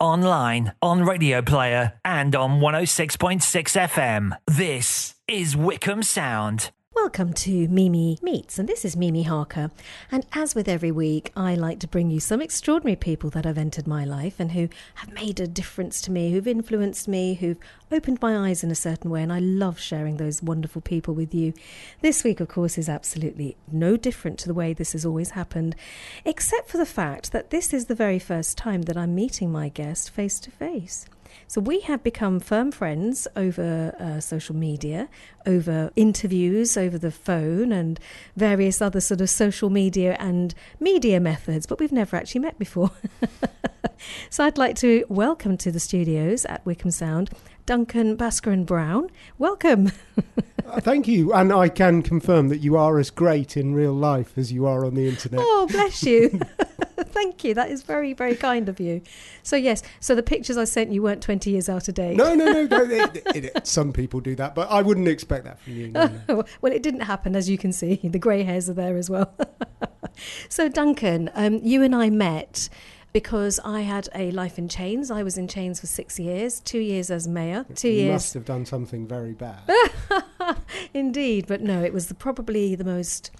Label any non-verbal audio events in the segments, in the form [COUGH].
online, on Radio Player, and on 106.6 FM. This is Wycombe Sound. Welcome to Mimi Meets, and this is Mimi Harker. And as with every week, I like to bring you some extraordinary people that have entered my life and who have made a difference to me, who've influenced me, who've opened my eyes in a certain way, and I love sharing those wonderful people with you. This week, of course, is absolutely no different to the way this has always happened, except for the fact that this is the very first time that I'm meeting my guest face to face. So we have become firm friends over uh, social media, over interviews, over the phone, and various other sort of social media and media methods, but we've never actually met before. [LAUGHS] [LAUGHS] so I'd like to welcome to the studios at Wycombe Sound Duncan Bhaskaran Brown. Welcome. [LAUGHS] Uh, thank you. And I can confirm that you are as great in real life as you are on the internet. Oh, bless you. [LAUGHS] Thank you. That is very, very kind of you. So, yes, so the pictures I sent you weren't 20 years out of date. No, no, no. no it, it, it, some people do that, but I wouldn't expect that from you. No, no. well, it didn't happen, as you can see. The grey hairs are there as well. so, Duncan, um, you and I met because I had a life in chains. I was in chains for six years, two years as mayor, two you years. must have done something very bad. [LAUGHS] Indeed, but no, it was the, probably the most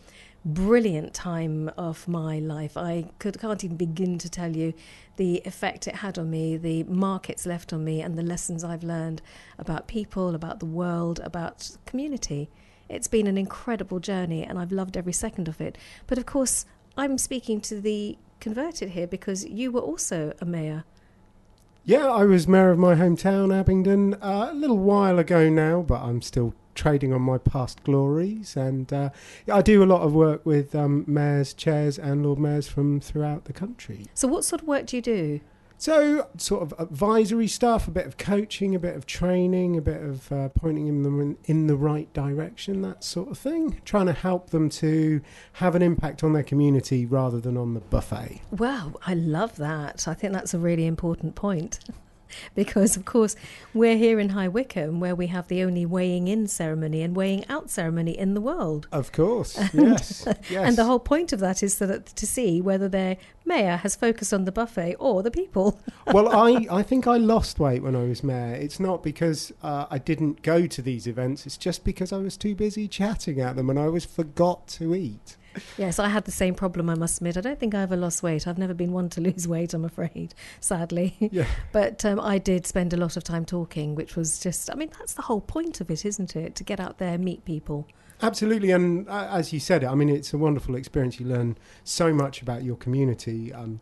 brilliant time of my life. I could, can't even begin to tell you the effect it had on me, the mark it's left on me, and the lessons I've learned about people, about the world, about community. It's been an incredible journey, and I've loved every second of it. But of course, I'm speaking to the converted here because you were also a mayor. Yeah, I was mayor of my hometown, Abingdon, uh, a little while ago now, but I'm still trading on my past glories. And uh, I do a lot of work with um, mayors, chairs, and lord mayors from throughout the country. So, what sort of work do you do? So, sort of advisory stuff, a bit of coaching, a bit of training, a bit of uh, pointing them in, in, the right direction, that sort of thing. Trying to help them to have an impact on their community rather than on the buffet. Wow, I love that. I think that's a really important point. [LAUGHS] [LAUGHS] because, of course, we're here in High Wycombe where we have the only weighing in ceremony and weighing out ceremony in the world. Of course, and, yes, [LAUGHS] yes. And the whole point of that is so that to see whether their mayor has focused on the buffet or the people. [LAUGHS] well, I, I think I lost weight when I was mayor. It's not because uh, I didn't go to these events, it's just because I was too busy chatting at them and I always forgot to eat [LAUGHS] yes, I had the same problem, I must admit. I don't think I ever lost weight. I've never been one to [LAUGHS] lose weight, I'm afraid, sadly. Yeah. [LAUGHS] But um, I did spend a lot of time talking, which was just, I mean, that's the whole point of it, isn't it? To get out there, meet people. Absolutely, and uh, as you said, I mean, it's a wonderful experience. You learn so much about your community. Um,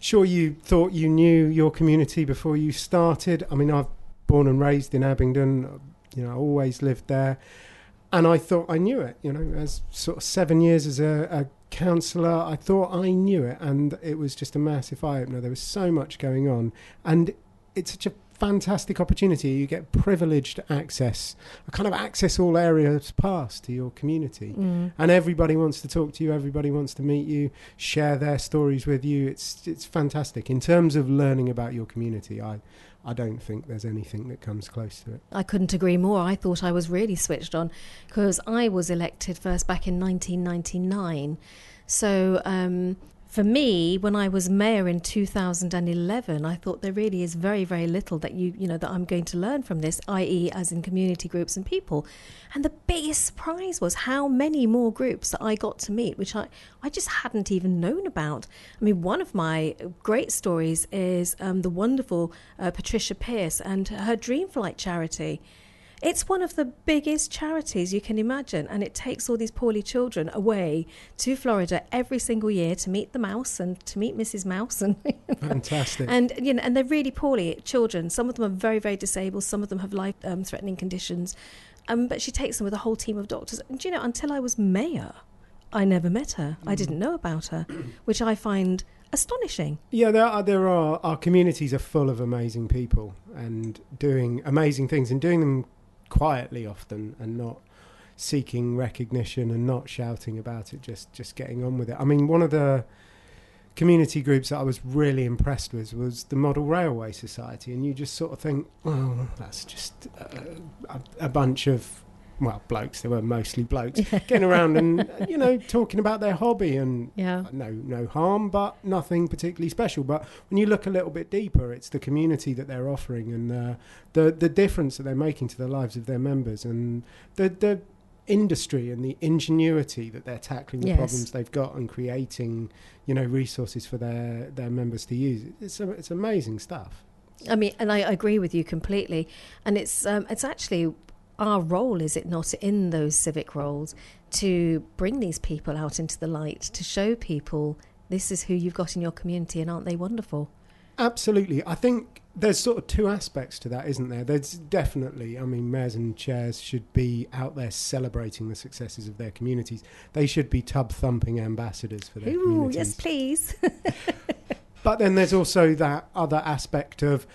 sure, you thought you knew your community before you started. I mean, I've born and raised in Abingdon. You know, I always lived there and I thought I knew it. You know, as sort of seven years as a, a councillor, I thought I knew it, and it was just a massive eye opener. There was so much going on, and it's such a fantastic opportunity. You get privileged access, a kind of access all areas past to your community, mm. and everybody wants to talk to you. Everybody wants to meet you, share their stories with you. It's it's fantastic in terms of learning about your community. I I don't think there's anything that comes close to it. I couldn't agree more. I thought I was really switched on because I was elected first back in 1999. So um, for me, when I was mayor in 2011, I thought there really is very, very little that you, you know, that I'm going to learn from this, i.e., as in community groups and people. And the biggest surprise was how many more groups that I got to meet, which I, I just hadn't even known about. I mean, one of my great stories is um, the wonderful uh, Patricia Pearce and her Dream Flight charity. It's one of the biggest charities you can imagine, and it takes all these poorly children away to Florida every single year to meet the mouse and to meet Mrs. Mouse. And [LAUGHS] fantastic. And you know, and they're really poorly children. Some of them are very, very disabled. Some of them have life-threatening um, conditions. Um, but she takes them with a whole team of doctors. And you know, until I was mayor, I never met her. Mm. I didn't know about her, [CLEARS THROAT] which I find astonishing. Yeah, there are, there are. Our communities are full of amazing people and doing amazing things and doing them quietly often and not seeking recognition and not shouting about it, just just getting on with it. I mean, one of the community groups that I was really impressed with was the Model Railway Society, and you just sort of think, oh, that's just a, a bunch of well, blokes. They were mostly blokes [LAUGHS] getting around and you know talking about their hobby and Yeah. no no harm, but nothing particularly special. But when you look a little bit deeper, it's the community that they're offering and uh, the the difference that they're making to the lives of their members and the the industry and the ingenuity that they're tackling the Yes. problems they've got and creating you know resources for their their members to use. It's it's amazing stuff. I mean, and I agree with you completely. And it's um, it's actually our role, is it not, in those civic roles, to bring these people out into the light, to show people this is who you've got in your community, and aren't they wonderful? Absolutely. I think there's sort of two aspects to that, isn't there? There's definitely, I mean, mayors and chairs should be out there celebrating the successes of their communities. They should be tub thumping ambassadors for their Ooh, communities. yes, please. [LAUGHS] But then there's also that other aspect of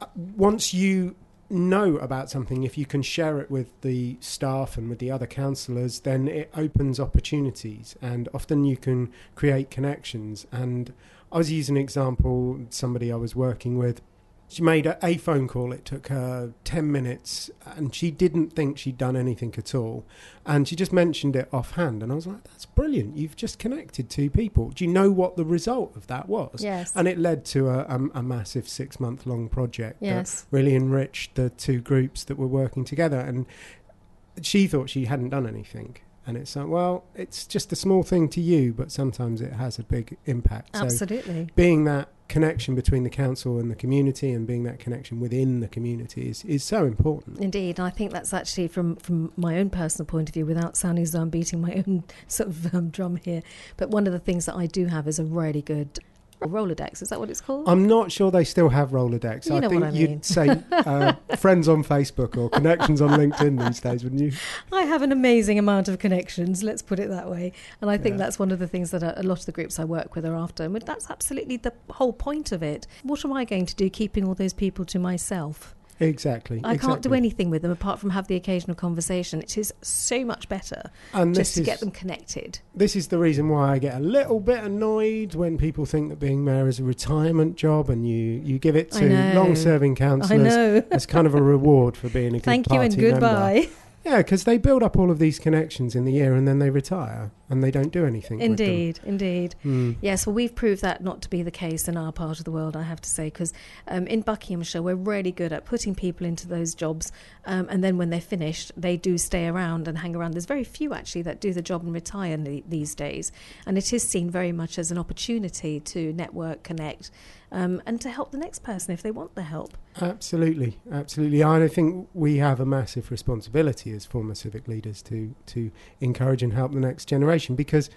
uh, once you know about something, if you can share it with the staff and with the other councillors, then it opens opportunities and often you can create connections. And I was using an example, somebody I was working with. She made a, a phone call. It took her 10 minutes and she didn't think she'd done anything at all. And she just mentioned it offhand. And I was like, that's brilliant. You've just connected two people. Do you know what the result of that was? yes. And it led to a, a, a massive six month long project yes. that really enriched the two groups that were working together. And she thought she hadn't done anything. And it's like, well, it's just a small thing to you, but sometimes it has a big impact. So Absolutely. being that connection between the council and the community and being that connection within the community is, is so important. Indeed, I think that's actually from from my own personal point of view, without sounding as though I'm beating my own [LAUGHS] sort of um, drum here. But one of the things that I do have is a really good Rolodex. Is that what it's called? I'm not sure they still have Rolodex. You I know think what I mean. you'd say uh, [LAUGHS] friends on Facebook or connections on LinkedIn these days, wouldn't you? I have an amazing amount of connections, let's put it that way. And I think Yeah. that's one of the things that a a lot of the groups I work with are after. And that's absolutely the whole point of it. What am I going to do keeping all those people to myself? Exactly. I can't do anything with them apart from have the occasional conversation. It is so much better And just to is, get them connected. this is the reason why I get a little bit annoyed when people think that being mayor is a retirement job and you, you give it to long-serving councillors as kind of a reward for being a [LAUGHS] good Thank you and goodbye. Yeah, because they build up all of these connections in the year and then they retire and they don't do anything. with them. Indeed, indeed. Mm. Yes, well, we've proved that not to be the case in our part of the world, I have to say, because um, in Buckinghamshire, we're really good at putting people into those jobs, um, and then when they're finished, they do stay around and hang around. There's very few actually that do the job and retire the, these days, and it is seen very much as an opportunity to network, connect, um, and to help the next person if they want the help. Absolutely, absolutely. I think we have a massive responsibility as former civic leaders to to encourage and help the next generation because,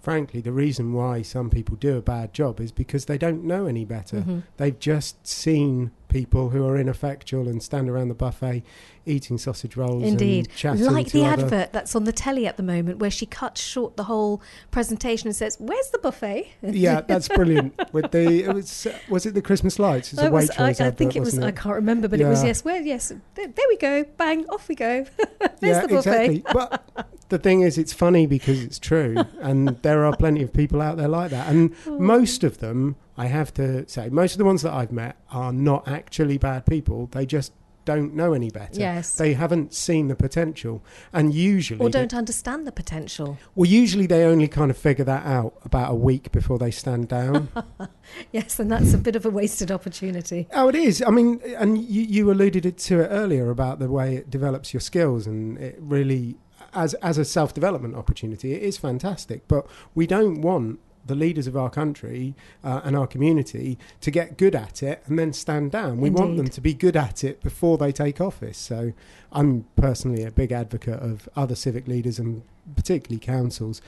frankly, the reason why some people do a bad job is because they don't know any better. Mhm. They've just seen people who are ineffectual and stand around the buffet eating sausage rolls Indeed. and chatting Like to the other advert that's on the telly at the moment, where she cuts short the whole presentation and says, "Where's the buffet?" yeah, that's brilliant. With the it was was it the Christmas lights? It's a was, I, I think it was. wasn't I can't remember, but it was yes. Well, yes. There, there we go. Bang, off we go. [LAUGHS] There's yeah, the buffet. exactly. but the thing is, it's funny because it's true, [LAUGHS] and there are plenty of people out there like that. And Oh. most of them, I have to say, most of the ones that I've met are not actually bad people. They just don't know any better. Yes. They haven't seen the potential, and usually, or don't understand the potential. well, usually they only kind of figure that out about a week before they stand down. [LAUGHS] Yes, and that's a bit of a wasted opportunity. Oh, it is. I mean, and you, you alluded to it earlier about the way it develops your skills, and it really, as as a self development opportunity, it is fantastic. But we don't want the leaders of our country uh, and our community to get good at it and then stand down. We want them to be good at it before they take office. So, I'm personally a big advocate of other civic leaders and particularly councils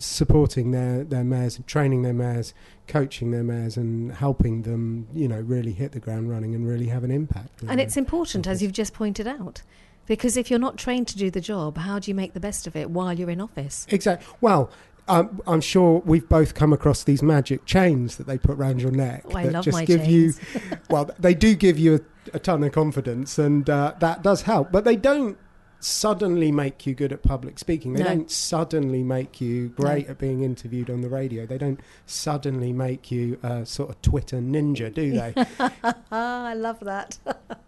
supporting their their mayors, training their mayors, coaching their mayors, and helping them, you know, really hit the ground running and really have an impact. And it's important, as you've just pointed out, because if you're not trained to do the job, how do you make the best of it while you're in office? exactly. Well, um, I'm sure we've both come across these magic chains that they put round your neck Oh, I that love just my give you. [LAUGHS] Well, they do give you a, a ton of confidence, and uh, that does help. But they don't suddenly make you good at public speaking. They No. don't suddenly make you great at being interviewed on the radio. They don't suddenly make you a sort of Twitter ninja, do they? [LAUGHS] I love that.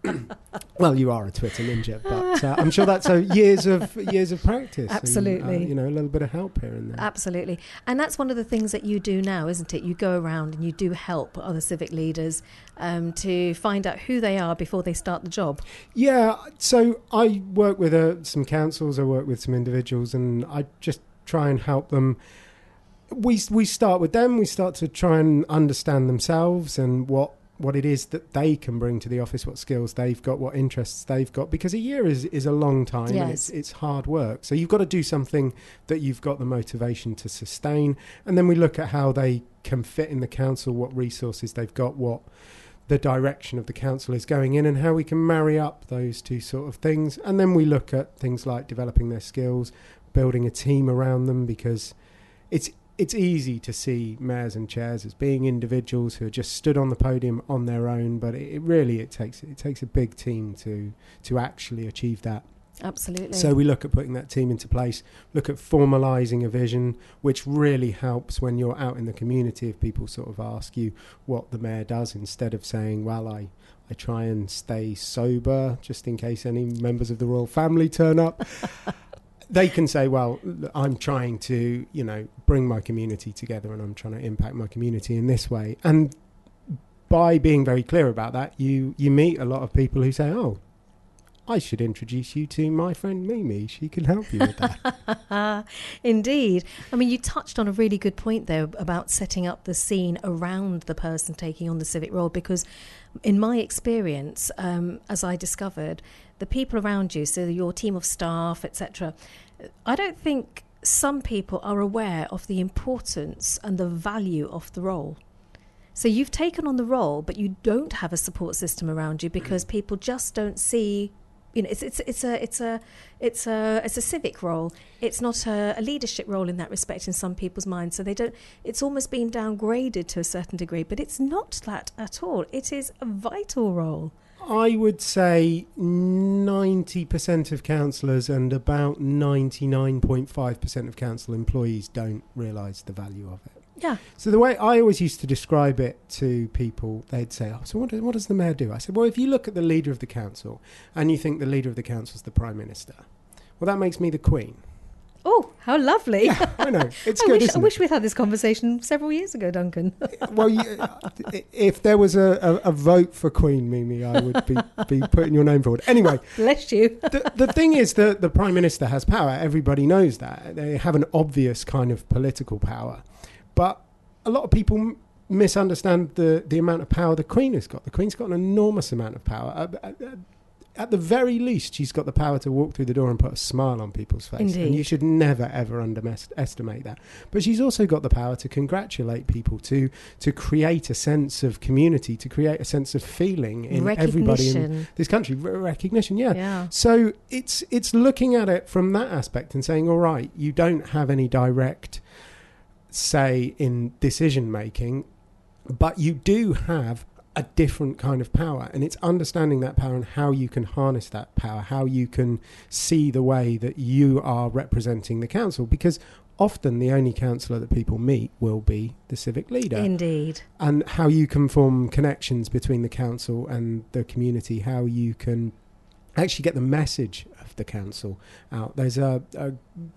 [COUGHS] Well, you are a Twitter ninja, but uh, I'm sure that's a years of years of practice. and, uh, Absolutely. you know, a little bit of help here and there. Absolutely. And that's one of the things that you do now, isn't it? You go around and you do help other civic leaders um, to find out who they are before they start the job. Yeah, so I work with uh, some councils, I work with some individuals, and I just try and help them. We we start with them. We start to try and understand themselves and what what it is that they can bring to the office, what skills they've got, what interests they've got. Because a year is is a long time, and Yes. it's it's hard work. So you've got to do something that you've got the motivation to sustain, and then we look at how they can fit in the council, what resources they've got, what the direction of the council is going in and how we can marry up those two sort of things. And then we look at things like developing their skills, building a team around them because it's it's easy to see mayors and chairs as being individuals who are just stood on the podium on their own, but it, it really it takes it takes a big team to to actually achieve that. Absolutely. So we look at putting that team into place, look at formalising a vision, which really helps when you're out in the community if people sort of ask you what the mayor does instead of saying, well, I, I try and stay sober just in case any members of the royal family turn up. [LAUGHS] they can say, well, I'm trying to, you know, bring my community together and I'm trying to impact my community in this way. And by being very clear about that, you, you meet a lot of people who say, oh, I should introduce you to my friend Mimi. She can help you with that. [LAUGHS] Indeed. I mean, you touched on a really good point there about setting up the scene around the person taking on the civic role because, in my experience, um, as I discovered, the people around you, so your team of staff, etc., I don't think some people are aware of the importance and the value of the role. So you've taken on the role, but you don't have a support system around you because people just don't see. You know, it's it's it's a it's a it's a it's a civic role. It's not a, a leadership role in that respect in some people's minds. So they don't. It's almost been downgraded to a certain degree, but it's not that at all. It is a vital role. I would say 90% of councillors and about 99.5% of council employees don't realise the value of it. Yeah, So the way I always used to describe it to people, they'd say, "Oh, so what, what does the mayor do?" I said, "Well, if you look at the leader of the council and you think the leader of the council is the prime minister, well, that makes me the queen." Oh, how lovely! I know [LAUGHS] it's I good, wish I wish we'd had this conversation several years ago, Duncan. [LAUGHS] Uh, well, you, uh, if there was a, a, a vote for Queen Mimi, I would be, be putting your name forward. Anyway, [LAUGHS] Bless you. the, the thing is that the prime minister has power. Everybody knows that. They have an obvious kind of political power, but a lot of people m- misunderstand the the amount of power the queen has got. The queen's got an enormous amount of power. At, at, at the very least, she's got the power to walk through the door and put a smile on people's face. Indeed. And you should never ever underestimate that. But she's also got the power to congratulate people, to to create a sense of community, to create a sense of feeling in everybody in this country. R- recognition, yeah. yeah. So it's it's looking at it from that aspect and saying, all right, you don't have any direct say in decision making, but you do have a different kind of power, and it's understanding that power and how you can harness that power, how you can see the way that you are representing the council, because often the only councillor that people meet will be the civic leader Indeed. and how you can form connections between the council and the community, how you can actually get the message the council out. There's a, a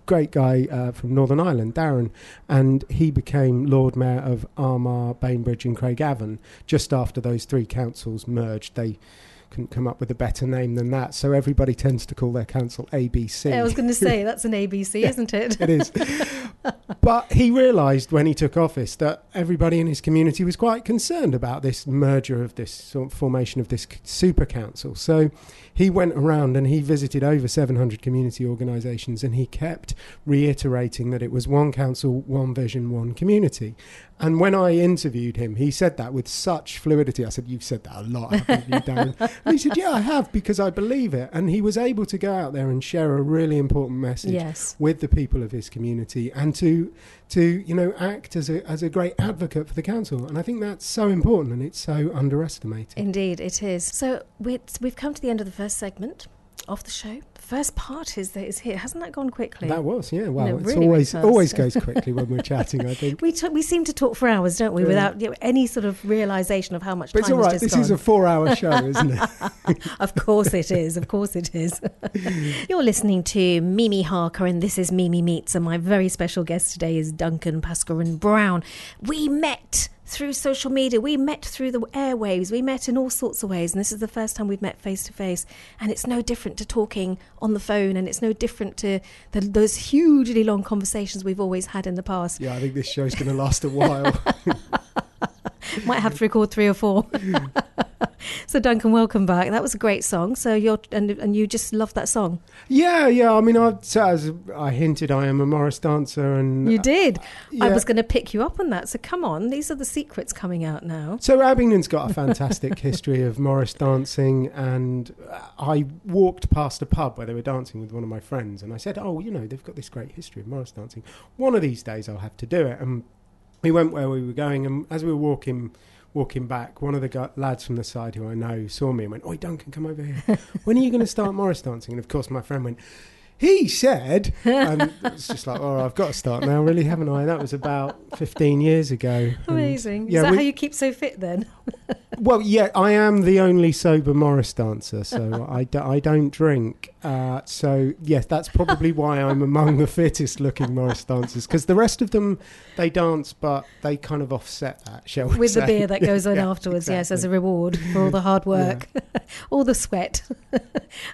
great guy uh, from Northern Ireland, Darren, and he became Lord Mayor of Armagh, Banbridge, and Craigavon just after those three councils merged. They couldn't come up with a better name than that, so everybody tends to call their council ABC. I was going to say that's an ABC, [LAUGHS] Yeah. isn't it? it is. but he realised when he took office that everybody in his community was quite concerned about this merger of this sort of formation of this super council. So he went around and he visited over 700 community organisations and he kept reiterating that it was one council, one vision, one community. And when I interviewed him, he said that with such fluidity. I said, You've said that a lot, haven't you, Darren? [LAUGHS] And he said, Yeah, I have because I believe it. And he was able to go out there and share a really important message Yes. with the people of his community and to to you know act as a as a great advocate for the council and I think that's so important and it's so underestimated. Indeed, it is. So we're, we've come to the end of the first segment. of the show. First part is is here. Hasn't that gone quickly? That was, yeah. Well, No, it's really, always always goes quickly when we're chatting. I think. [LAUGHS] we t- we seem to talk for hours, don't we, Yeah. without you know, any sort of realization of how much But it's time all has right. This is a four-hour show, [LAUGHS] isn't it? [LAUGHS] Of course it is. Of course it is. You're listening to Mimi Harker, and this is Mimi Meets, and my very special guest today is Duncan Bhaskaran Brown. We met through social media. We met through the airwaves. We met in all sorts of ways, and this is the first time we've met face to face. And it's no different to talking on the phone, and it's no different to the, those hugely long conversations we've always had in the past. yeah, I think this show's going to last a while. [LAUGHS] Might have to record three or four. [LAUGHS] [LAUGHS] so Duncan, welcome back. That was a great song. So you're and and you just love that song. yeah, yeah. I mean, I, as I hinted, I am a Morris dancer, and uh, You did. I yeah. was going to pick you up on that. So come on, these are the secrets coming out now. So Abingdon's got a fantastic [LAUGHS] history of Morris dancing, and uh, I walked past a pub where they were dancing with one of my friends, and I said, "Oh, you know, they've got this great history of Morris dancing. One of these days, I'll have to do it." And we went where we were going, and as we were walking. Walking back, one of the gu- lads from the side who I know saw me and went, "Oi, Duncan, come over here. When are you going to start [LAUGHS] Morris dancing?" And of course, my friend went, "He said," and it's just like, "Oh, I've got to start now, really, haven't I?" That was about fifteen years ago. And, Amazing. Is yeah, that we- how you keep so fit then? [LAUGHS] well, yeah, I am the only sober Morris dancer, so I, do, I don't drink. Uh, so, yes, that's probably why I'm among the fittest looking Morris dancers, because the rest of them, they dance, but they kind of offset that, shall we With the beer that goes [LAUGHS] on Yeah, afterwards, yes, as a reward for all the hard work, [LAUGHS] all the sweat.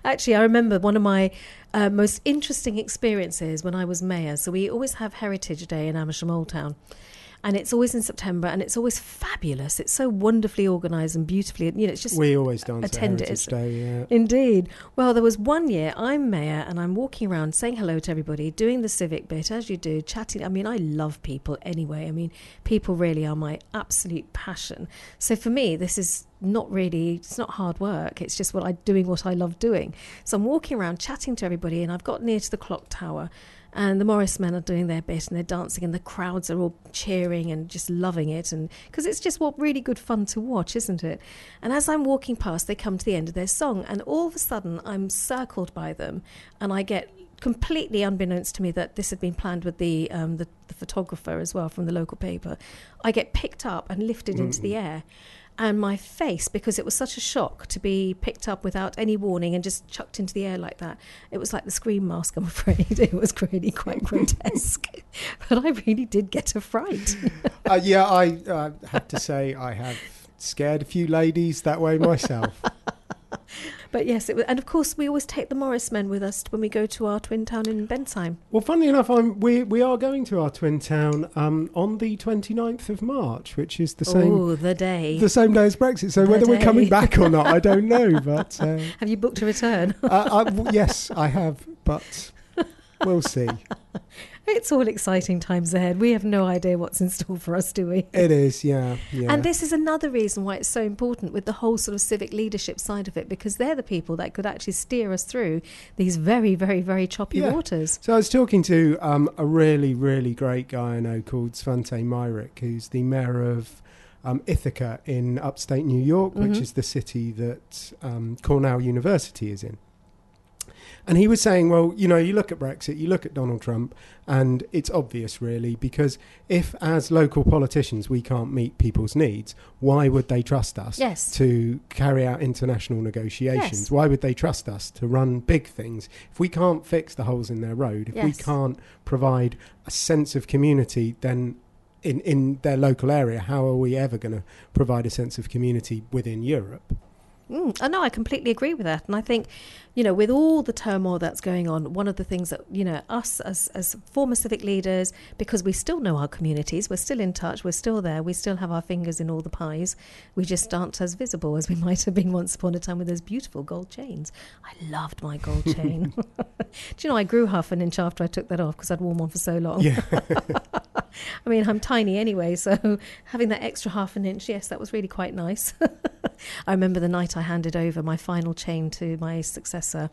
Actually, I remember one of my uh, most interesting experiences when I was mayor. So we always have Heritage Day in Amersham Old Town. And it's always in September, and it's always fabulous. It's so wonderfully organised and beautifully, you know. It's just We always dance at attend it Day, yeah. Indeed. Well, there was one year I'm mayor and I'm walking around saying hello to everybody, doing the civic bit as you do, chatting. I mean, I love people anyway. I mean, people really are my absolute passion. So for me, this is not really it's not hard work. It's just what I doing what I love doing. So I'm walking around chatting to everybody and I've got near to the clock tower and the Morris men are doing their bit and they're dancing and the crowds are all cheering and just loving it and because it's just what really good fun to watch isn't it? And as I'm walking past they come to the end of their song and all of a sudden I'm circled by them and I get completely unbeknownst to me that this had been planned with the um, the, the photographer as well from the local paper. I get picked up and lifted into the air and my face because it was such a shock to be picked up without any warning and just chucked into the air like that. It was like the scream mask i'm [LAUGHS] afraid. It was really quite [LAUGHS] grotesque. [LAUGHS] But i really did get a fright. Uh, yeah, I uh, have to say I have scared a few ladies that way myself. But yes it was and of course we always take the morris men with us when we go to our twin town in Bensheim Well, funnily enough, I'm, we we are going to our twin town um, on the 29th of March, which is the same oh the day the same day as Brexit. So The whether we're coming back or not, I [LAUGHS] don't know. But uh, have you booked a return uh, I, w- yes, I have, but [LAUGHS] we'll see. It's all exciting times ahead we have no idea what's in store for us do we It is, yeah, yeah. And this is another reason why it's so important with the whole sort of civic leadership side of it, because they're the people that could actually steer us through these very, very, very choppy Yeah. waters. so I was talking to um, a really, really great guy I know called Svante Myrick, who's the mayor of um, Ithaca in upstate New York, which Mhm. is the city that um, Cornell University is in. And he was saying, well, you know, you look at Brexit, you look at Donald Trump, and it's obvious, really, because if, as local politicians, we can't meet people's needs, why would they trust us Yes. to carry out international negotiations? Yes. Why would they trust us to run big things? If we can't fix the holes in their road, if we can't provide a sense of community, then in, in their local area, how are we ever going to provide a sense of community within Europe? Mm, I know, I completely agree with that. And I think, you know, with all the turmoil that's going on, one of the things that, you know, us as, as former civic leaders, because we still know our communities, we're still in touch, we're still there, we still have our fingers in all the pies, we just aren't as visible as we [LAUGHS] might have been once upon a time with those beautiful gold chains. I loved my gold [LAUGHS] chain. [LAUGHS] Do you know, I grew half an inch after I took that off because I'd worn one for so long. Yeah. I mean, I'm tiny anyway, so having that extra half an inch, yes, that was really quite nice. I remember the night I handed over my final chain to my successor.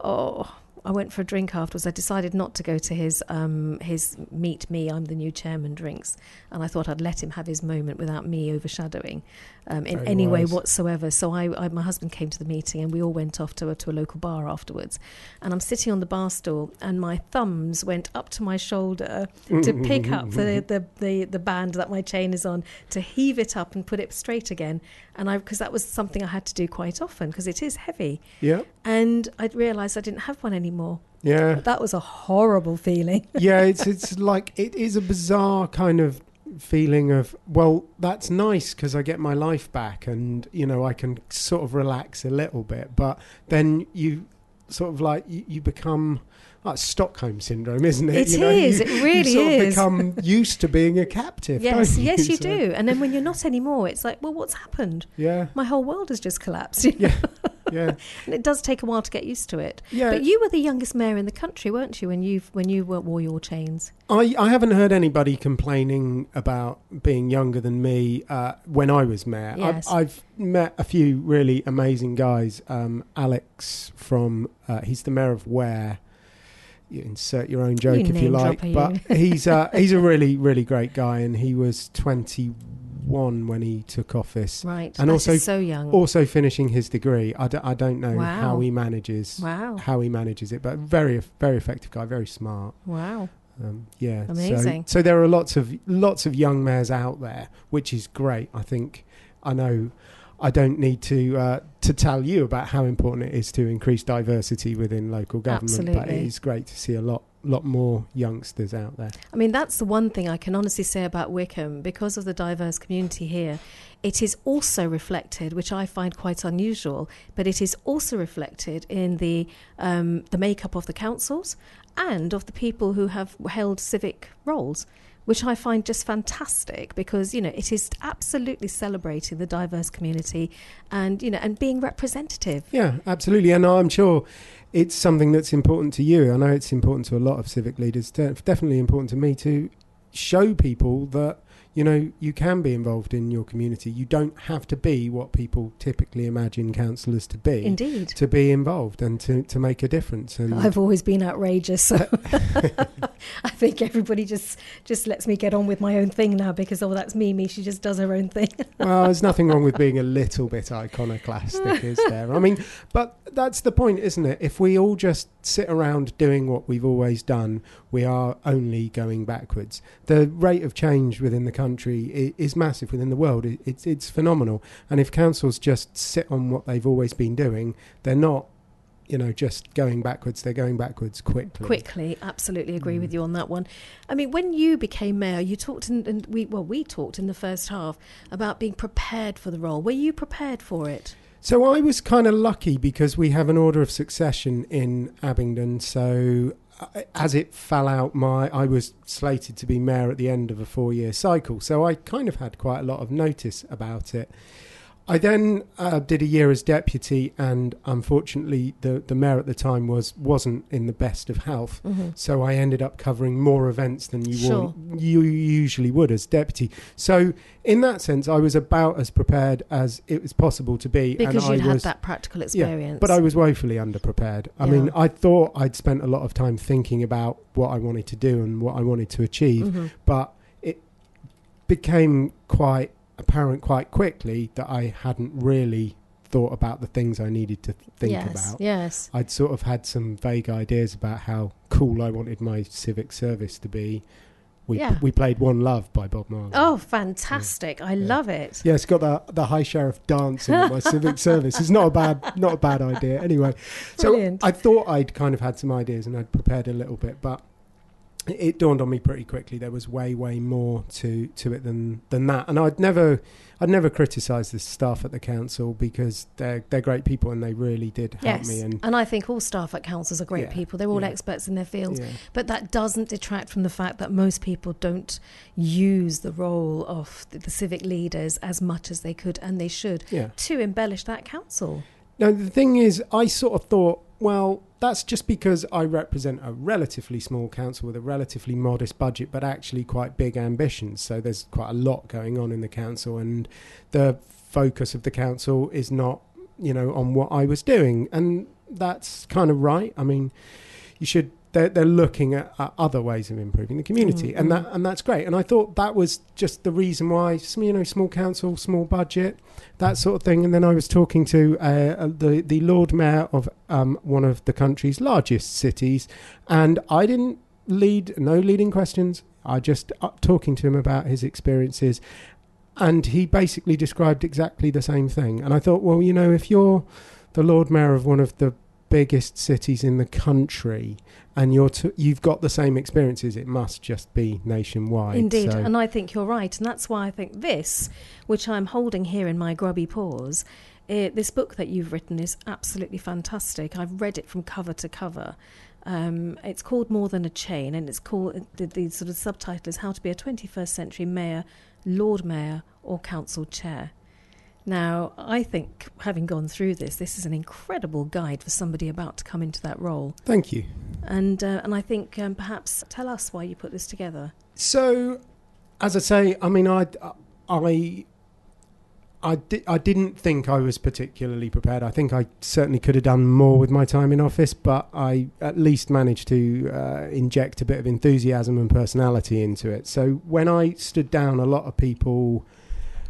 Oh, I went for a drink afterwards. I decided not to go to his um, his meet me. I'm the new chairman drinks, and I thought I'd let him have his moment without me overshadowing um, in Very any way whatsoever. So I, I, my husband came to the meeting, and we all went off to a, to a local bar afterwards. And I'm sitting on the bar stool, and my thumbs went up to my shoulder to pick up the, [LAUGHS] the, the, the band that my chain is on, to heave it up and put it straight again. And I because that was something I had to do quite often because it is heavy. Yeah, And I realised I didn't have one anymore. Yeah, That was a horrible feeling. [LAUGHS] yeah. It's it's like it is a bizarre kind of feeling of well, that's nice because I get my life back, and you know I can sort of relax a little bit. But then you sort of like you, you become. Like Stockholm syndrome, isn't it? It you know, is, you- it really you sort Of become [LAUGHS] used to being a captive. yes, you? yes, you So- do. And then when you're not anymore, it's like, well, what's happened? Yeah, My whole world has just collapsed. Yeah. [LAUGHS] yeah, [LAUGHS] and it does take a while to get used to it. yeah. But you were the youngest mayor in the country, weren't you? When you when you wore your chains. I, I haven't heard anybody complaining about being younger than me uh, when I was mayor. Yes. I've, I've met a few really amazing guys. Um, Alex from, uh, he's the mayor of Ware. You insert your own joke You if you like, but he's uh, he's a [LAUGHS] really really great guy, and he was 21 when he took office. Right. And also- so young. Also finishing his degree. I, d- I don't know Wow. how he manages wow. how he manages it, but very very effective guy, very smart. Wow. Um, yeah, Amazing. So, so there are lots of lots of young mayors out there, which is great. I think I know. I don't need to uh, to tell you about how important it is to increase diversity within local government, but it is great to see a lot lot more youngsters out there. I mean, that's the one thing I can honestly say about Wycombe. Because of the diverse community here, it is also reflected, which I find quite unusual, but it is also reflected in the, um, the makeup of the councils and of the people who have held civic roles. Which I find just fantastic because you know it is absolutely celebrating the diverse community, and you know and being representative. Yeah, absolutely, and I'm sure it's something that's important to you. I know it's important to a lot of civic leaders. Definitely important to me to show people that you know you can be involved in your community. You don't have to be what people typically imagine councillors to be. Indeed, to be involved and to, to make a difference. And I've always been outrageous, so [LAUGHS] I think everybody just just lets me get on with my own thing now because oh, that's Mimi. She just does her own thing. [LAUGHS] well, there's nothing wrong with being a little bit iconoclastic, is there? I mean, but that's the point, isn't it? If we all just sit around doing what we've always done, we are only going backwards. The rate of change within the country is massive within the world. It's it's phenomenal. And if councils just sit on what they've always been doing, they're not. You know, just going backwards. They're going backwards quickly. Quickly, absolutely agree Mm. with you on that one. I mean, when you became mayor, you talked in, and we well, we talked in the first half about being prepared for the role. Were you prepared for it? So I was kind of lucky because we have an order of succession in Abingdon. So as it fell out, my I was slated to be mayor at the end of a four-year cycle. So I kind of had quite a lot of notice about it. I then uh, did a year as deputy, and unfortunately, the the mayor at the time was wasn't in the best of health. Mm-hmm. So I ended up covering more events than you Sure. you usually would as deputy. So in that sense, I was about as prepared as it was possible to be. Because you'd I had that practical experience. But I was woefully underprepared. I Yeah. mean, I thought I'd spent a lot of time thinking about what I wanted to do and what I wanted to achieve, Mhm. but it became quite apparent quite quickly that I hadn't really thought about the things I needed to think yes, about. Yes. I'd sort of had some vague ideas about how cool I wanted my civic service to be. We Yeah. we played One Love by Bob Marley. Oh, fantastic! I Yeah. love it. Yeah, it's got the the high sheriff dancing at my [LAUGHS] civic service. It's not a bad not a bad idea. Anyway, so Brilliant. I thought I'd kind of had some ideas and I'd prepared a little bit, but it- dawned on me pretty quickly there was way way more to to it than than that. And I'd never I'd never criticised the staff at the council because they're they're great people and they really did help Yes, me. And and I think all staff at councils are great Yeah, people. They're all yeah. experts in their fields. yeah. But that doesn't detract from the fact that most people don't use the role of the, the civic leaders as much as they could and they should to embellish that council. Now, the thing is, I sort of thought, well, that's just because I represent a relatively small council with a relatively modest budget, but actually quite big ambitions. So there's quite a lot going on in the council, and the focus of the council is not, you know, on what I was doing. And that's kind of right. I mean, you should they're, they're looking at, at other ways of improving the community, Mm, and mm. that and that's great. And I thought that was just the reason why, you know, small council, small budget, that sort of thing. And then I was talking to uh, uh, the the Lord Mayor of um, one of the country's largest cities, and I didn't lead no leading questions. I just uh, talking to him about his experiences, and he basically described exactly the same thing. And I thought, well, you know, if you're the Lord Mayor of one of the biggest cities in the country and you're t- you've got the same experiences it must just be nationwide Indeed, So- and I think you're right, and that's why I think this, which I'm holding here in my grubby paws, eh, this book that you've written is absolutely fantastic. I've read it from cover to cover. Um, it's called More Than a Chain, and it's called the, the sort of subtitle is How to Be a 21st Century Mayor, Lord Mayor, or Council Chair. Now, I think having gone through this, this is an incredible guide for somebody about to come into that role, thank you and uh, and I think um, perhaps tell us why you put this together. so as i say i mean i i I, di- I didn't think I was particularly prepared. I think I certainly could have done more with my time in office, but I at least managed to uh, inject a bit of enthusiasm and personality into it. So when I stood down, a lot of people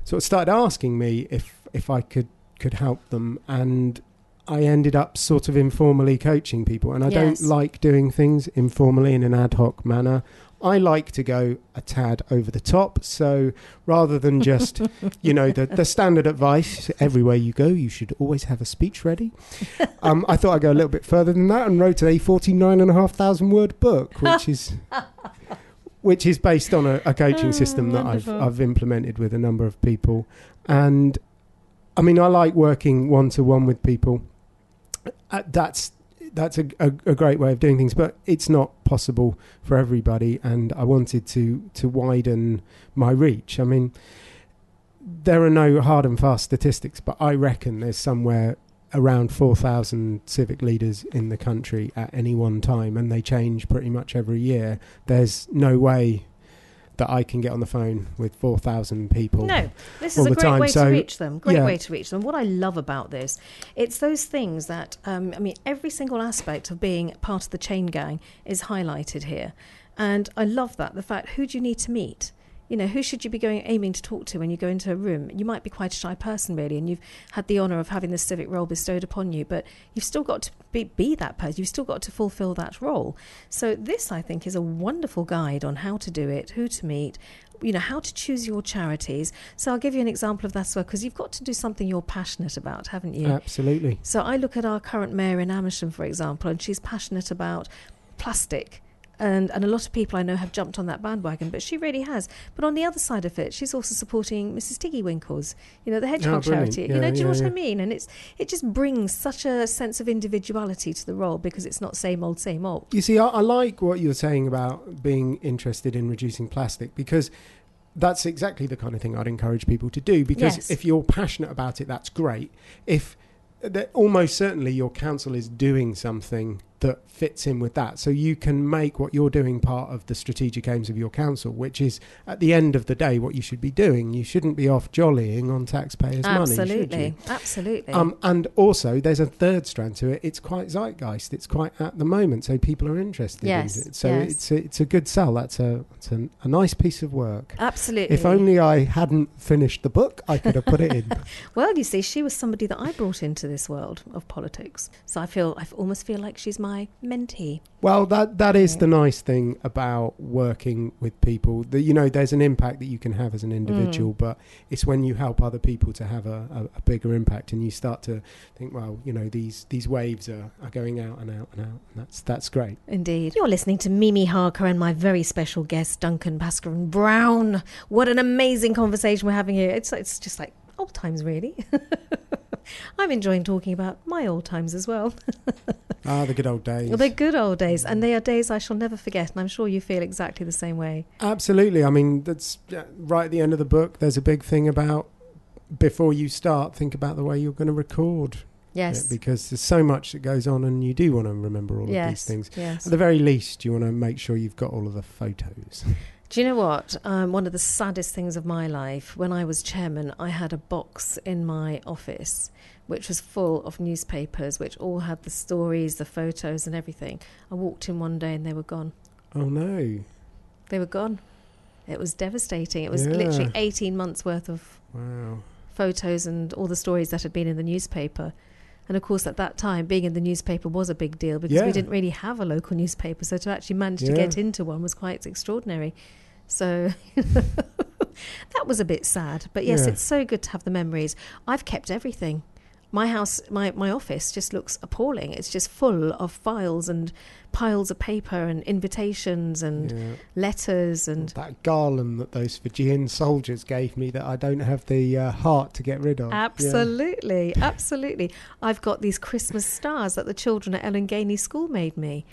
sort of started asking me if if I could could help them, and I ended up sort of informally coaching people. And I Yes. don't like doing things informally in an ad hoc manner. I like to go a tad over the top. So rather than just, you know, the, the standard advice everywhere you go, you should always have a speech ready. Um, I thought I'd go a little bit further than that and wrote a 49,500 word book, which is. Which is based on a, a coaching Oh, system that I've. I've implemented with a number of people, and I mean I like working one to one with people. Uh, that's that's a, a, a great way of doing things, but it's not possible for everybody. And I wanted to to widen my reach. I mean, there are no hard and fast statistics, but I reckon there's somewhere around 4,000 civic leaders in the country at any one time, and they change pretty much every year. There's no way that I can get on the phone with 4,000 people. No, this is a great time, way so- to reach them. Great yeah. way to reach them. What I love about this, it's those things that um, I mean, every single aspect of being part of the chain gang is highlighted here, and I love that. The fact who do you need to meet? You know, who should you be going aiming to talk to when you go into a room? You might be quite a shy person, really, and you've had the honour of having this civic role bestowed upon you, but you've still got to be, be that person. You've still got to fulfil that role. So, this, I think, is a wonderful guide on how to do it, who to meet, you know how to choose your charities so i'll give you an example of that as well because you've got to do something you're passionate about haven't you Absolutely. so i look at our current mayor in amersham for example and she's passionate about plastic and, and a lot of people I know have jumped on that bandwagon, but she really has. But on the other side of it, she's also supporting Mrs. Tiggy Winkles, you know, the hedgehog Oh, charity. Yeah, you know, do you know yeah, what I mean? And it's it just brings such a sense of individuality to the role because it's not same old, same old. You see, I, I like what you're saying about being interested in reducing plastic because that's exactly the kind of thing I'd encourage people to do. Because Yes. if you're passionate about it, that's great. If almost certainly your council is doing something that fits in with that, so you can make what you're doing part of the strategic aims of your council, which is at the end of the day what you should be doing. You shouldn't be off jollying on taxpayers' money. Absolutely, absolutely. Um, and also, there's a third strand to it. It's quite zeitgeist. It's quite at the moment, so people are interested Yes, in it. So yes. it's a, it's a good sell. That's a it's a, a nice piece of work. absolutely. If only I hadn't finished the book, I could have put it in. [LAUGHS] Well, you see, she was somebody that I brought into this world of politics. So I feel I almost feel like she's my mentee. well, that that is the nice thing about working with people. That you know, there's an impact that you can have as an individual, Mm. but it's when you help other people to have a, a, a bigger impact, and you start to think, well, you know, these these waves are, are going out and out and out, and that's that's great. Indeed. You're listening to Mimi Harker and my very special guest, Duncan Bhaskaran Brown. What an amazing conversation we're having here. It's, it's just like old times, really. [LAUGHS] I'm enjoying talking about my old times as well. [LAUGHS] Ah, the good old days. Well, they're good old days, and they are days I shall never forget, and I'm sure you feel exactly the same way. Absolutely. I mean, that's right at the end of the book. There's a big thing about before you start, think about the way you're going to record Yes. it because there's so much that goes on, and you do want to remember all of these things. Yes. At the very least, you want to make sure you've got all of the photos. Do you know what? Um, one of the saddest things of my life, when I was chairman, I had a box in my office which was full of newspapers, which all had the stories, the photos, and everything. I walked in one day and they were gone. Oh no! They were gone. It was devastating. It was Yeah. literally 18 months worth of Wow. photos and all the stories that had been in the newspaper. And of course, at that time, being in the newspaper was a big deal because Yeah. we didn't really have a local newspaper. So to actually manage to get into one was quite extraordinary. So [LAUGHS] that was a bit sad. But yes, Yeah. it's so good to have the memories. I've kept everything. My house, my, my office just looks appalling. It's just full of files and piles of paper and invitations and Yeah. letters and that garland that those Fijian soldiers gave me that I don't have the uh, heart to get rid of. Yeah. Absolutely, absolutely. I've got these Christmas stars that the children at Elangeni School made me,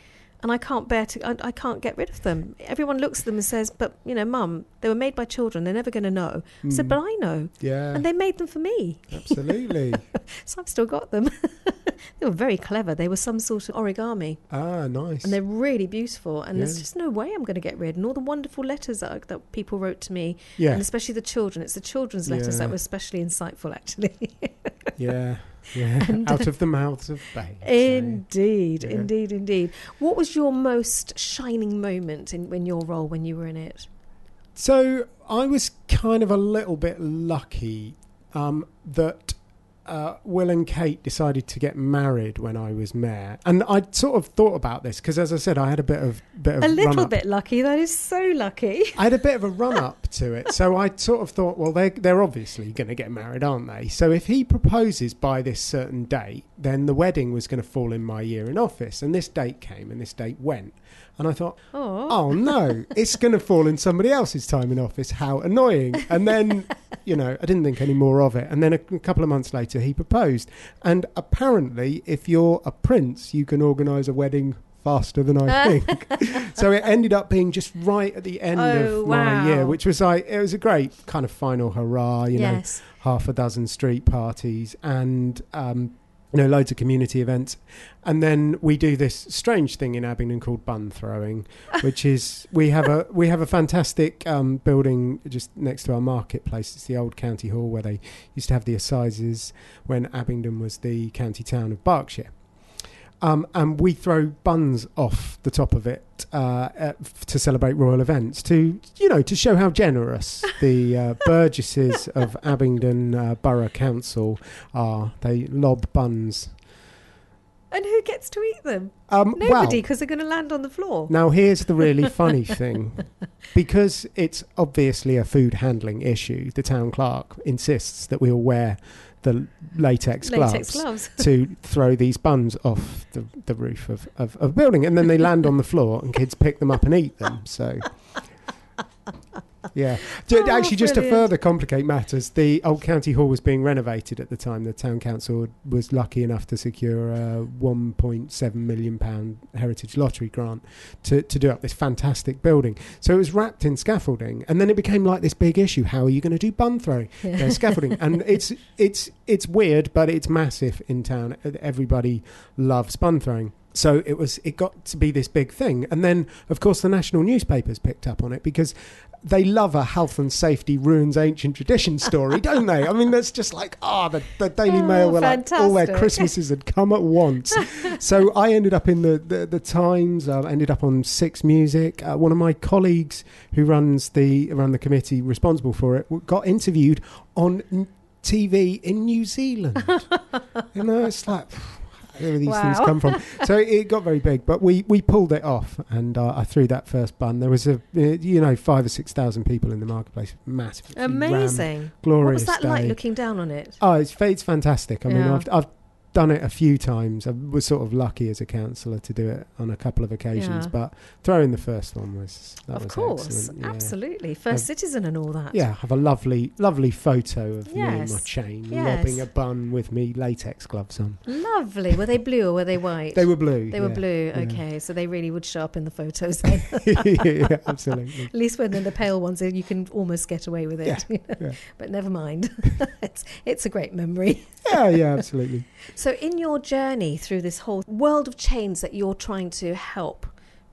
and I can't bear to. I, I can't get rid of them. Everyone looks at them and says, "But you know, Mum, they were made by children. They're never going to know." I said, Mm. "But I know, Yeah. and they made them for me, Absolutely. [LAUGHS] so I've still got them." [LAUGHS] they were very clever. They were some sort of origami, ah, nice. and they're really beautiful. And there's just no way I'm going to get rid. And all the wonderful letters that, that people wrote to me, yeah. and especially the children. It's the children's letters Yeah. that were especially insightful, actually. [LAUGHS] yeah. Yeah. [LAUGHS] And, Out of the mouths of babes. eh? Indeed, Yeah. indeed, indeed. What was your most shining moment in, in your role when you were in it? So I was kind of a little bit lucky um, that uh, Will and Kate decided to get married when I was mayor, and I sort of thought about this because, as I said, I had a bit of bit of A little bit lucky. That is so lucky. [LAUGHS] I had a bit of a run up to it, so I sort of thought, well, they're they're obviously going to get married, aren't they? So if he proposes by this certain date, then the wedding was going to fall in my year in office, and this date came, and this date went, and I thought, Oh, oh no, it's going to fall in somebody else's time in office. How annoying! And then, [LAUGHS] you know, I didn't think any more of it. And then a, a couple of months later, he proposed. And apparently, if you're a prince, you can organise a wedding faster than I [LAUGHS] think. so it ended up being just right at the end Oh, of my year, which was like it was a great kind of final hurrah. You know, half a dozen street parties and um, you know loads of community events. And then we do this strange thing in Abingdon called bun throwing which is [LAUGHS] we have a we have a fantastic um, building just next to our marketplace. It's the old county hall where they used to have the assizes when Abingdon was the county town of Berkshire um, and we throw buns off the top of it uh, uh, to celebrate royal events, to you know, to show how generous the uh, [LAUGHS] burgesses of Abingdon uh, Borough Council are. They lob buns. And who gets to eat them? Um, Nobody, well, because they're going to land on the floor. now here's the really funny [LAUGHS] thing, because it's obviously a food handling issue. The town clerk insists that we all wear the latex, Latex gloves. gloves. [LAUGHS] to throw these buns off the, the roof of, of, of a building and then they land on the floor and kids pick them up and eat them so yeah. [LAUGHS] Oh, actually just to further complicate matters the old county hall was being renovated at the time. The town council was lucky enough to secure a 1.7 million pound heritage lottery grant to, to do up this fantastic building. So it was wrapped in scaffolding and then it became like this big issue. How are you going to do bun throwing? There's [LAUGHS] scaffolding. And it's it's it's weird but it's massive in town. Everybody loves bun throwing. So it was it got to be this big thing. And then of course the national newspapers picked up on it because they love a health and safety ruins ancient tradition story don't they? I mean that's just like ah the, the daily Oh, mail were like all their christmases had come at once. [LAUGHS] So i ended up in the the, the times uh, ended up on six music. Uh, one of my colleagues who runs the run the committee responsible for it got interviewed on TV in New Zealand. [LAUGHS] you know, it's like where these things come from? [LAUGHS] So it got very big, but we, we pulled it off, and uh, I threw that first bun. There was a uh, you know five or six thousand people in the marketplace, massive, Amazing. What glorious was that day. like looking down on it? Oh, it's it's fantastic. I mean, I've I've done it a few times. I was sort of lucky as a councillor to do it on a couple of occasions, Yeah. but throwing the first one was that of was course. Yeah. Absolutely. First I've- citizen and all that. Yeah, have a lovely, lovely photo of me in my chain, Yes. lobbing a bun with me latex gloves on. Lovely. Were they blue or were they white? They were blue. They were blue. yeah. Okay. So they really would show up in the photos [LAUGHS] then. [LAUGHS] yeah, absolutely. At least when they're the pale ones, you can almost get away with it. Yeah, yeah. But never mind. [LAUGHS] it's, it's a great memory. Yeah, yeah, absolutely. So, in your journey through this whole world of change that you're trying to help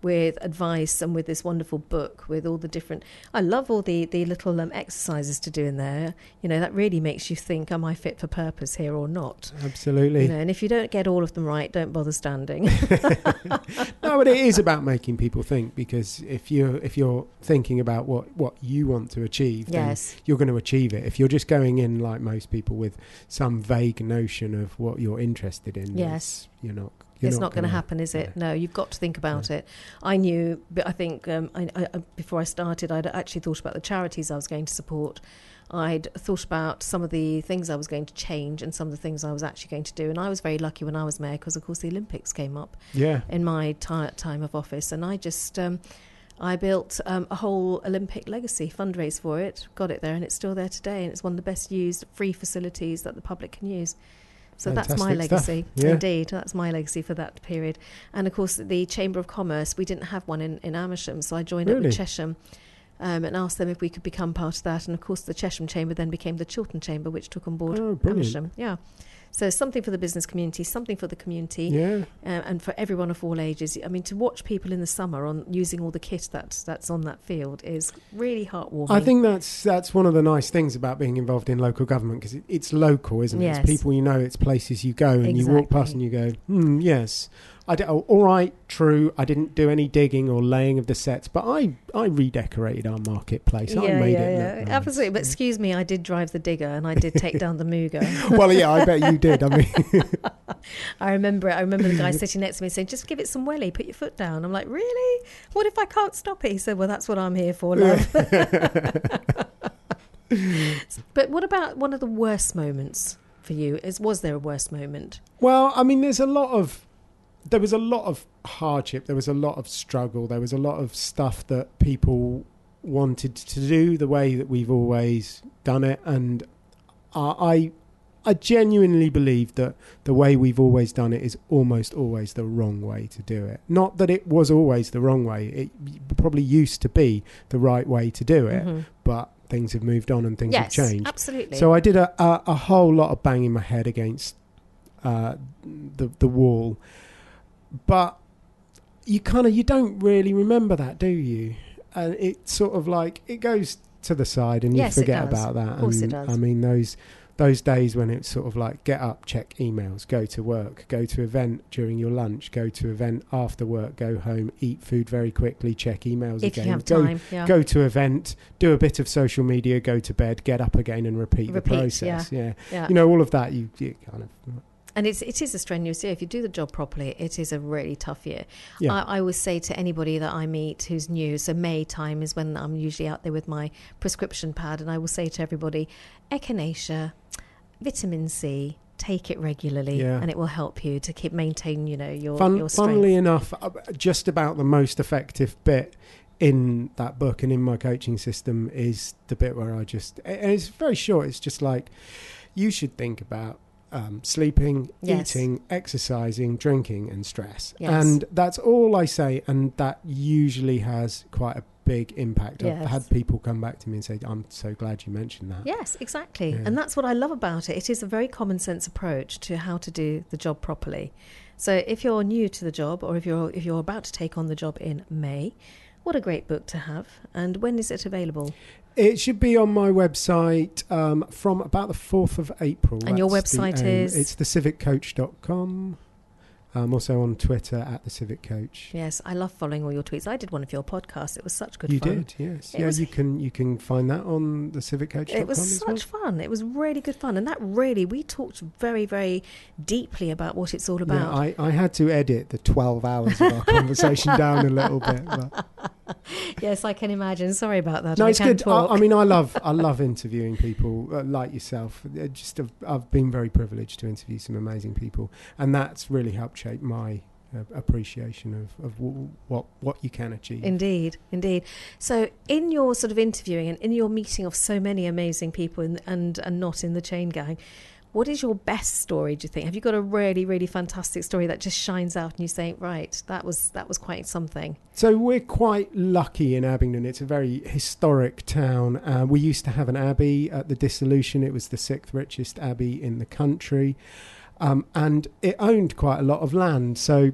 with advice and with this wonderful book with all the different. I love all the the little um, exercises to do in there. You know that really makes you think: Am I fit for purpose here or not? Absolutely. You know, and if you don't get all of them right, don't bother standing. [LAUGHS] no, but it is about making people think because if you're if you're thinking about what what you want to achieve, then yes. you're going to achieve it. If you're just going in like most people with some vague notion of what you're interested in, Yes. you're not. You're it's not, going to happen, is it? No, you've got to think about it. I knew, but I think um, I, I, before I started, I'd actually thought about the charities I was going to support. I'd thought about some of the things I was going to change and some of the things I was actually going to do. And I was very lucky when I was mayor because, of course, the Olympics came up Yeah. in my ti time of office, and I just um, I built um, a whole Olympic legacy fundraise for it, got it there, and it's still there today, and it's one of the best used free facilities that the public can use. So that's my legacy. [LAUGHS] Yeah. Indeed, that's my legacy for that period. And of course, the Chamber of Commerce, we didn't have one in, in Amersham, so I joined up with Chesham. Um, and asked them if we could become part of that, and of course, the Chesham Chamber then became the Chiltern Chamber, which took on board Oh, brilliant. Amersham. Yeah, so something for the business community, something for the community, Yeah. uh, and for everyone of all ages. I mean, to watch people in the summer on using all the kit that's that's on that field is really heartwarming. I think that's that's one of the nice things about being involved in local government because it, it's local, isn't it? Yes. It's people you know. It's places you go and you walk past and you go, hmm, yes. I d- oh, all right, true. I didn't do any digging or laying of the sets, but I I redecorated our marketplace. I yeah, made yeah, it yeah, look nice. absolutely. But excuse me, I did drive the digger and I did take down the Mugo. [LAUGHS] well, yeah, I bet you did. I mean, [LAUGHS] I remember it. I remember the guy sitting next to me saying, "Just give it some welly, put your foot down." I'm like, "Really? What if I can't stop it?" He said, "Well, that's what I'm here for, love." [LAUGHS] but what about one of the worst moments for you? Is was there a worst moment? Well, I mean, there's a lot of there was a lot of hardship. There was a lot of struggle. There was a lot of stuff that people wanted to do the way that we've always done it, and I. I genuinely believe that the way we've always done it is almost always the wrong way to do it. Not that it was always the wrong way. It probably used to be the right way to do it, Mhm. but things have moved on and things Yes, have changed. absolutely. So I did a, a, a whole lot of banging my head against uh, the the wall, but you kind of you don't really remember that, do you? And it sort of like it goes to the side and you Yes, it forget about that. Of course it and, does. I mean those those days when it's sort of like get up, check emails, go to work, go to event during your lunch, go to event after work, go home, eat food very quickly, check emails if again, you have go time, yeah. go to event, do a bit of social media, go to bed, get up again, and repeat, Repeat, the process. Yeah. yeah. you know all of that. You, you kind of And it's it is a strenuous year. If you do the job properly, it is a really tough year. yeah. I, I always say to anybody that I meet who's new, so May time is when I'm usually out there with my prescription pad, and I will say to everybody, echinacea, vitamin C, take it regularly, Yeah. and it will help you to keep maintain, you know, your Fun, your strength. funnily enough, uh, just about the most effective bit in that book and in my coaching system is the bit where I just and it's very short. It's just like you should think about. Um, sleeping, Yes. eating, exercising, drinking, and stress. Yes. And that's all I say, and that usually has quite a big impact. I've had people come back to me and say, I'm so glad you mentioned that. Yes, exactly. Yeah. And that's what I love about it. It is a very common sense approach to how to do the job properly. So if you're new to the job or if you're if you're about to take on the job in May, what a great book to have. And when is it available? It should be on my website um, from about the 4th of April. And your website is? It's theciviccoach.com. I'm also on Twitter at the Civic Coach. Yes, I love following all your tweets. I did one of your podcasts. It was such good you fun. did, yes. It yeah, was- you can you can find that on the civiccoach.com It was as such fun. It was really good fun. And that really, we talked very, very deeply about what it's all well. Yeah, about. I, I had to edit the 12 hours of our conversation down a little bit. But [LAUGHS] [LAUGHS] yes, I can imagine. Sorry about that. no, I it's good. I, I mean, I love I [LAUGHS] love interviewing people uh, like yourself. Uh, Just I've, I've been very privileged to interview some amazing people, and that's really helped shape my uh, appreciation of, of w- what what you can achieve. Indeed, indeed. So, in your sort of interviewing and in your meeting of so many amazing people in, and and not in the chain gang, what is your best story? Do you think? Have you got a really, really fantastic story that just shines out, and you say, right, that was that was quite something. So we're quite lucky in Abingdon. It's a very historic town. Uh, we used to have an abbey at the dissolution. It was the sixth richest abbey in the country, um, and it owned quite a lot of land. So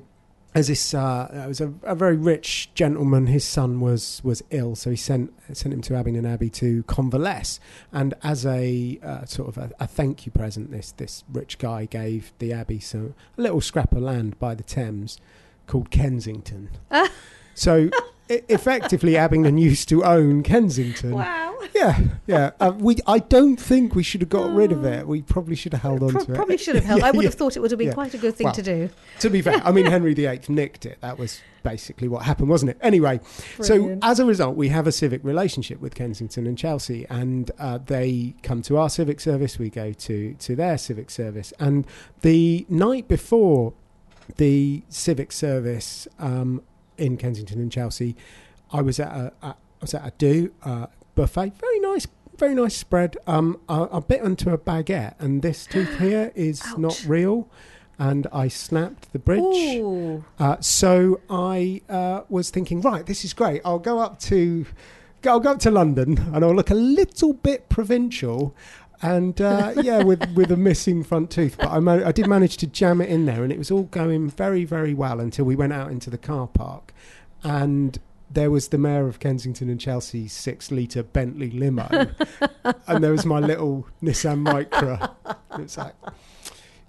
As this, uh, it was a, a very rich gentleman. His son was was ill, so he sent sent him to Abingdon Abbey to convalesce. And as a uh, sort of a, a thank you present, this this rich guy gave the abbey some a little scrap of land by the Thames called Kensington. [LAUGHS] so effectively, Abingdon used to own Kensington. Wow. Yeah, yeah. Uh, we, I don't think we should have got rid of it. We probably should have held on Pro- to it. probably should have held. [LAUGHS] Yeah, I would yeah. have thought it would have been Yeah. quite a good thing Well, to do. To be fair, I mean Henry VIII nicked it. That was basically what happened, wasn't it? Anyway, so as a result, we have a civic relationship with Kensington and Chelsea, and uh, they come to our civic service. We go to to their civic service, and the night before the civic service um, in Kensington and Chelsea, I was at a, a I was at a do uh, buffet. Very nice. Very nice spread. Um, I, I bit into a baguette, and this [GASPS] tooth here is not real, and I snapped the bridge. Uh, so I uh, was thinking, right, this is great. I'll go up to, I'll go up to London, and I'll look a little bit provincial, and uh, yeah, with with a missing front tooth. But I man- I did manage to jam it in there, and it was all going very very well until we went out into the car park, and. There was the mayor of Kensington and Chelsea's six litre Bentley limo, [LAUGHS] and there was my little Nissan Micra. It's like,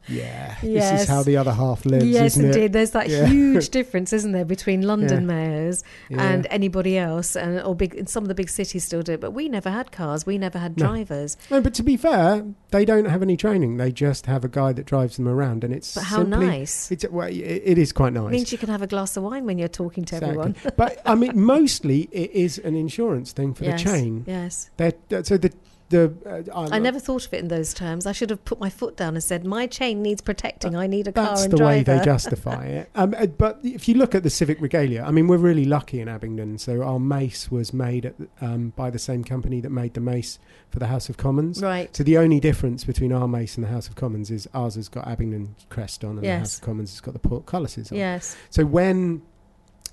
yeah, this is how the other half lives, Yes, isn't it? indeed. There's that Yeah. huge [LAUGHS] difference, isn't there, between London mayors Yeah. and anybody else, and or big. Some of the big cities still do it, but we never had cars. We never had No. drivers. No, but to be fair, they don't have any training. They just have a guy that drives them around, and it's But how simply, nice! It's well, it, it is quite nice. It means you can have a glass of wine when you're talking to Exactly. everyone. but I mean, mostly it is an insurance thing for yes. the chain. Yes. They're, so the the uh, I never thought of it in those terms. I should have put my foot down and said, "My chain needs protecting. I need a car and driver." That's the way they justify it. [LAUGHS] Um, uh, but if you look at the civic regalia, I mean, we're really lucky in Abingdon. So our mace was made at, um, by the same company that made the mace for the House of Commons. right. So the only difference between our mace and the House of Commons is ours has got Abingdon crest on, and the House of Commons has got the portcullises on. Yes. So when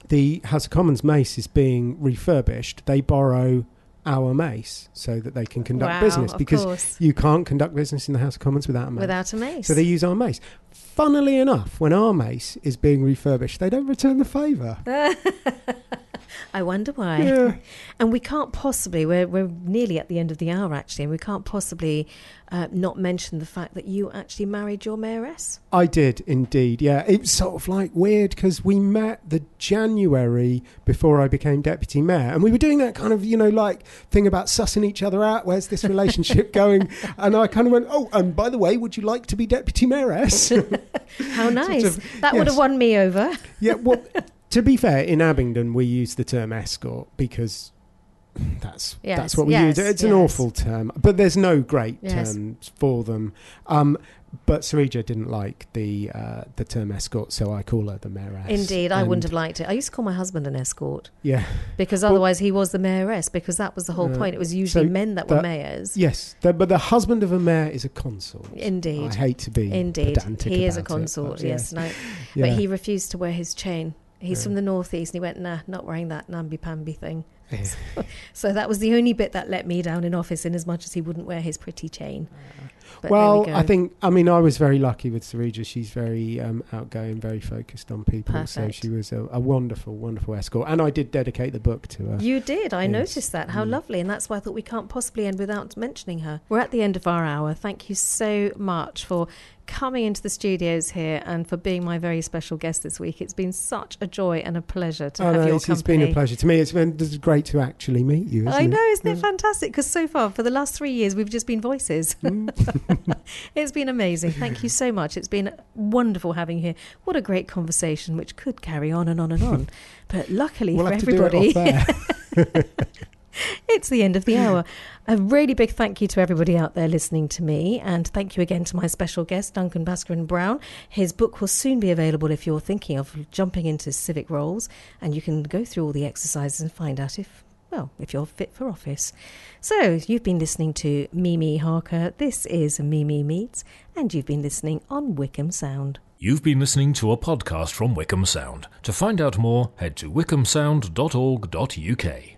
the House of Commons mace is being refurbished, they borrow our mace so that they can conduct wow, business because course. you can't conduct business in the House of Commons without a mace. without a mace. so they use our mace. Funnily enough, when our mace is being refurbished, they don't return the favour. [LAUGHS] I wonder why. Yeah. [LAUGHS] And we can't possibly, we're, we're nearly at the end of the hour actually, and we can't possibly uh, not mention the fact that you actually married your mayoress. I did indeed. Yeah, it was sort of like weird because we met the January before I became deputy mayor, and we were doing that kind of you know like thing about sussing each other out. Where's this relationship [LAUGHS] going? And I kind of went, oh, and by the way, would you like to be deputy mayoress? [LAUGHS] How nice. of- that would have won me over. yeah. Well, to be fair, in Abingdon we use the term escort because. That's Yes, that's what we yes, use. It's an awful term, but there's no great Yes. terms for them. Um, but Sarija didn't like the uh, the term escort, so I call her the mayoress. Indeed, I wouldn't have liked it. I used to call my husband an escort Yeah, because Well- otherwise he was the mayoress because that was the whole Uh, point. It was usually so men that were mayors. yes, the, but the husband of a mayor is a consort. Indeed. I hate to be Indeed. He is a it, consort, yeah. yes. No, Yeah. But he refused to wear his chain. He's Yeah. from the northeast and he went, nah, not wearing that namby-pamby thing. Yeah. [LAUGHS] So that was the only bit that let me down in office, in as much as he wouldn't wear his pretty chain. But well, we. I think I mean I was very lucky with Sarija. She's very um, outgoing, very focused on people. So she was a, a wonderful, wonderful escort. And I did dedicate the book to her. You did. I Yes. noticed that. How Mm. lovely. And that's why I thought we can't possibly end without mentioning her. We're at the end of our hour. Thank you so much for coming into the studios here and for being my very special guest this week. It's been such a joy and a pleasure to Oh, have no, your it's, it's company. been a pleasure to me. It's been it's great to actually meet you. Isn't I know, it? isn't it fantastic? Because so far, for the last three years, we've just been voices. Mm. [LAUGHS] [LAUGHS] it's been amazing. Thank you so much. It's been wonderful having you here. What a great conversation, which could carry on and on and on. [LAUGHS] But luckily We'll for everybody, it's the end of the hour. A really big thank you to everybody out there listening to me, and thank you again to my special guest, Duncan Bhaskaran Brown. His book will soon be available if you're thinking of jumping into civic roles, and you can go through all the exercises and find out if. Well, if you're fit for office. So, you've been listening to Mimi Harker. This is Mimi Meets, and you've been listening on Wycombe Sound. You've been listening to a podcast from Wycombe Sound. To find out more, head to wycombesound.org.uk.